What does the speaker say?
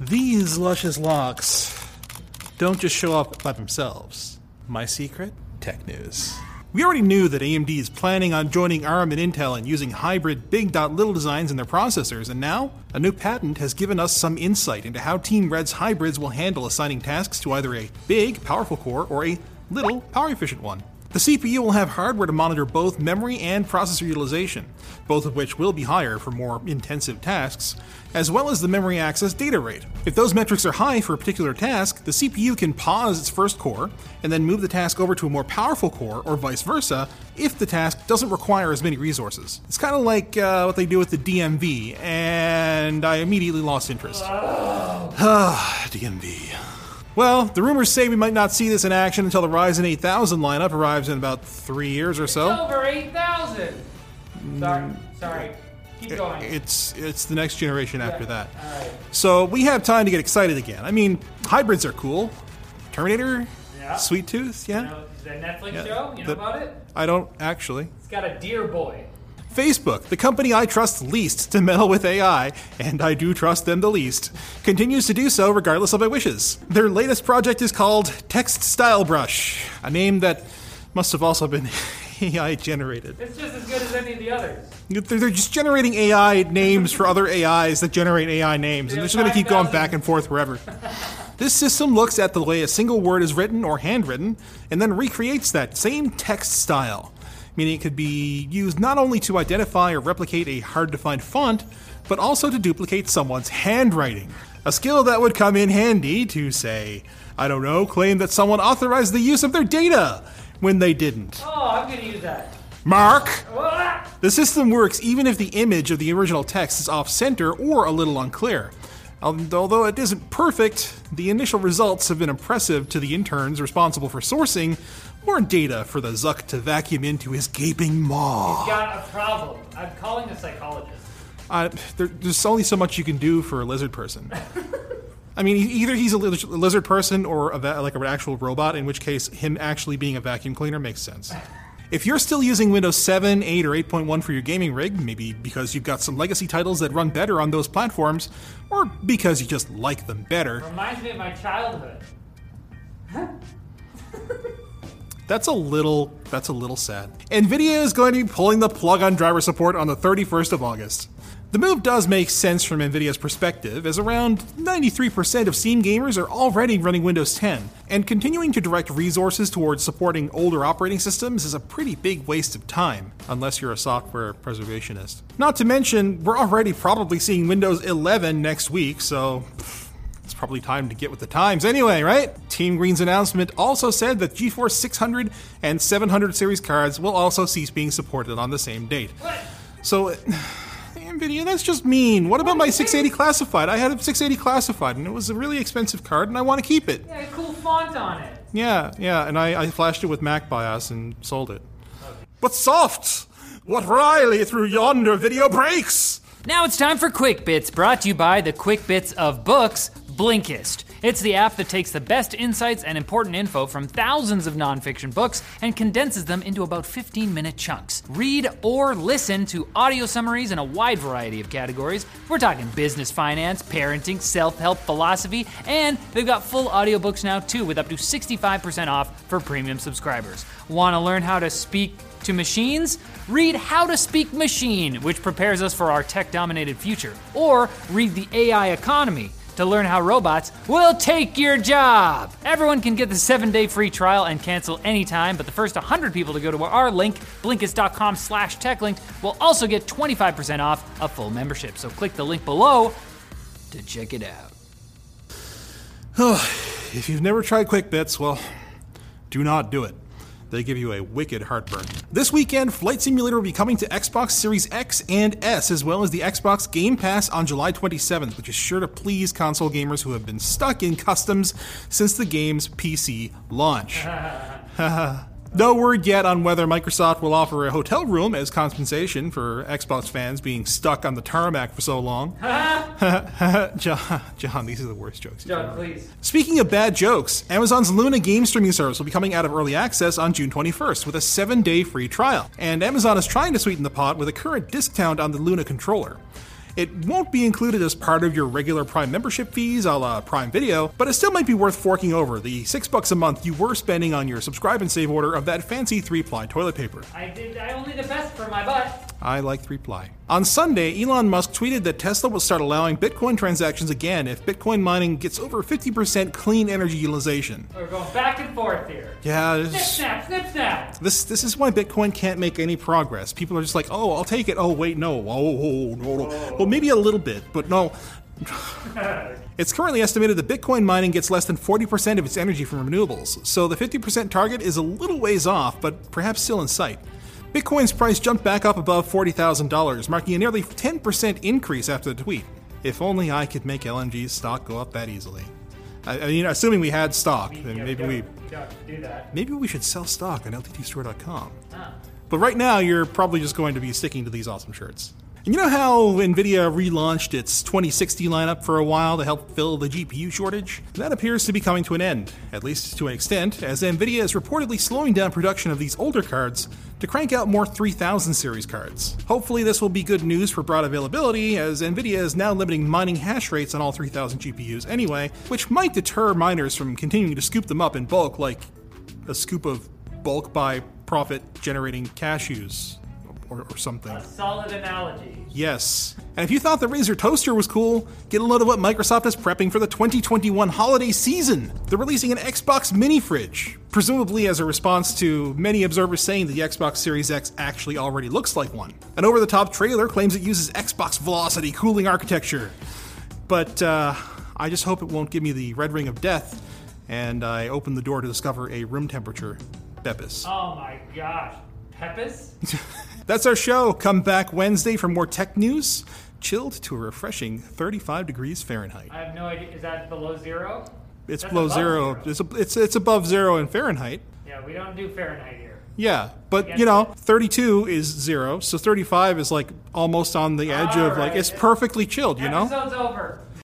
These luscious locks don't just show up by themselves. My secret? Tech news. We already knew that AMD is planning on joining ARM and Intel and using hybrid big dot little designs in their processors, and now a new patent has given us some insight into how Team Red's hybrids will handle assigning tasks to either a big, powerful core or a little, power efficient one. The CPU will have hardware to monitor both memory and processor utilization, both of which will be higher for more intensive tasks, as well as the memory access data rate. If those metrics are high for a particular task, the CPU can pause its first core and then move the task over to a more powerful core, or vice versa, if the task doesn't require as many resources. It's kind of like uh, what they do with the DMV, and I immediately lost interest. DMV. Well, the rumors say we might not see this in action until the Ryzen 8000 lineup arrives in about three years or so. Over 8,000. Sorry, sorry. Keep going. It's it's the next generation after Yeah, that. all right. So we have time to get excited again. I mean, hybrids are cool. Terminator, Yeah. Sweet Tooth, yeah. You know, the Netflix Yeah. show? You know The- about it? I don't actually. It's got a deer boy. Facebook, the company I trust least to meddle with AI, and I do trust them the least, continues to do so regardless of my wishes. Their latest project is called Text Style Brush, a name that must have also been AI generated. It's just as good as any of the others. They're just generating AI names for other AIs that generate AI names, and they're just going to keep going back and forth forever. This system looks at the way a single word is written or handwritten, and then recreates that same text style, meaning it could be used not only to identify or replicate a hard to find font, but also to duplicate someone's handwriting. A skill that would come in handy to say, I don't know, claim that someone authorized the use of their data when they didn't. Oh, I'm gonna use that. Mark! The system works even if the image of the original text is off center or a little unclear. Um, Although it isn't perfect, the initial results have been impressive to the interns responsible for sourcing more data for the Zuck to vacuum into his gaping maw. He's got a problem. I'm calling a psychologist. Uh, there, there's only so much you can do for a lizard person. I mean, either he's a lizard person or a va- like an actual robot, in which case, him actually being a vacuum cleaner makes sense. If you're still using Windows 7, 8, or 8.1 for your gaming rig, maybe because you've got some legacy titles that run better on those platforms, or because you just like them better, Reminds me of my childhood. That's a little that's a little sad. Nvidia is going to be pulling the plug on driver support on the 31st of August. The move does make sense from Nvidia's perspective, as around 93% of Steam gamers are already running Windows 10, and continuing to direct resources towards supporting older operating systems is a pretty big waste of time, unless you're a software preservationist. Not to mention, we're already probably seeing Windows 11 next week, so it's probably time to get with the times anyway, right? Team Green's announcement also said that GeForce 600 and 700 series cards will also cease being supported on the same date. So, NVIDIA, that's just mean. What about my 680 classified? I had a 680 classified, and it was a really expensive card, and I want to keep it. Yeah, a cool font on it. Yeah, yeah, and I, I flashed it with Mac BIOS and sold it. But soft! What Riley through yonder video breaks! Now it's time for Quick Bits, brought to you by the Quick Bits of Books, Blinkist. It's the app that takes the best insights and important info from thousands of nonfiction books and condenses them into about 15 minute chunks. Read or listen to audio summaries in a wide variety of categories. We're talking business, finance, parenting, self help, philosophy, and they've got full audiobooks now too, with up to 65% off for premium subscribers. Want to learn how to speak to machines? Read How to Speak Machine, which prepares us for our tech dominated future. Or read The AI Economy to learn how robots will take your job. Everyone can get the seven day free trial and cancel anytime, but the first 100 people to go to our link, blinkist.com slash techlinked, will also get 25% off a full membership. So click the link below to check it out. If you've never tried QuickBits, well, do not do it. They give you a wicked heartburn. This weekend, Flight Simulator will be coming to Xbox Series X and S, as well as the Xbox Game Pass on July 27th, which is sure to please console gamers who have been stuck in customs since the game's PC launch. No word yet on whether Microsoft will offer a hotel room as compensation for Xbox fans being stuck on the tarmac for so long. John, John, these are the worst jokes. John, please. Speaking of bad jokes, Amazon's Luna game streaming service will be coming out of early access on June 21st with a seven day free trial. And Amazon is trying to sweeten the pot with a current discount on the Luna controller. It won't be included as part of your regular Prime membership fees a la Prime Video, but it still might be worth forking over the six bucks a month you were spending on your subscribe and save order of that fancy three ply toilet paper. I did I only the best for my butt. I like three ply. On Sunday, Elon Musk tweeted that Tesla will start allowing Bitcoin transactions again if Bitcoin mining gets over 50% clean energy utilization. We're going back and forth here. Yeah, Snip snap, snip snap. this this is why Bitcoin can't make any progress. People are just like, oh, I'll take it. Oh, wait, no. Oh, oh, no, no. Well, maybe a little bit, but no. It's currently estimated that Bitcoin mining gets less than 40% of its energy from renewables, so the 50% target is a little ways off, but perhaps still in sight. Bitcoin's price jumped back up above $40,000, marking a nearly 10% increase after the tweet. If only I could make LMG's stock go up that easily. I, I mean, assuming we had stock, then maybe we don't do that. maybe we should sell stock on LTTstore.com. Ah. But right now, you're probably just going to be sticking to these awesome shirts. And you know how NVIDIA relaunched its 2060 lineup for a while to help fill the GPU shortage? That appears to be coming to an end, at least to an extent, as NVIDIA is reportedly slowing down production of these older cards to crank out more 3000 series cards. Hopefully, this will be good news for broad availability, as NVIDIA is now limiting mining hash rates on all 3000 GPUs anyway, which might deter miners from continuing to scoop them up in bulk like a scoop of bulk buy profit generating cashews or, or something. Solid analogy. Yes. And if you thought the Razer Toaster was cool, get a load of what Microsoft is prepping for the 2021 holiday season. They're releasing an Xbox mini fridge, presumably as a response to many observers saying the Xbox Series X actually already looks like one. An over the top trailer claims it uses Xbox Velocity cooling architecture. But uh, I just hope it won't give me the red ring of death, and I open the door to discover a room temperature Beppis. Oh my gosh. Pepis? That's our show. Come back Wednesday for more tech news, chilled to a refreshing 35 degrees Fahrenheit. I have no idea. Is that below zero? It's That's below zero. zero. It's, a, it's it's above zero in Fahrenheit. Yeah, we don't do Fahrenheit here. Yeah, but you know, 32 is zero, so 35 is like almost on the edge of like it's perfectly chilled. You know. Episode's over.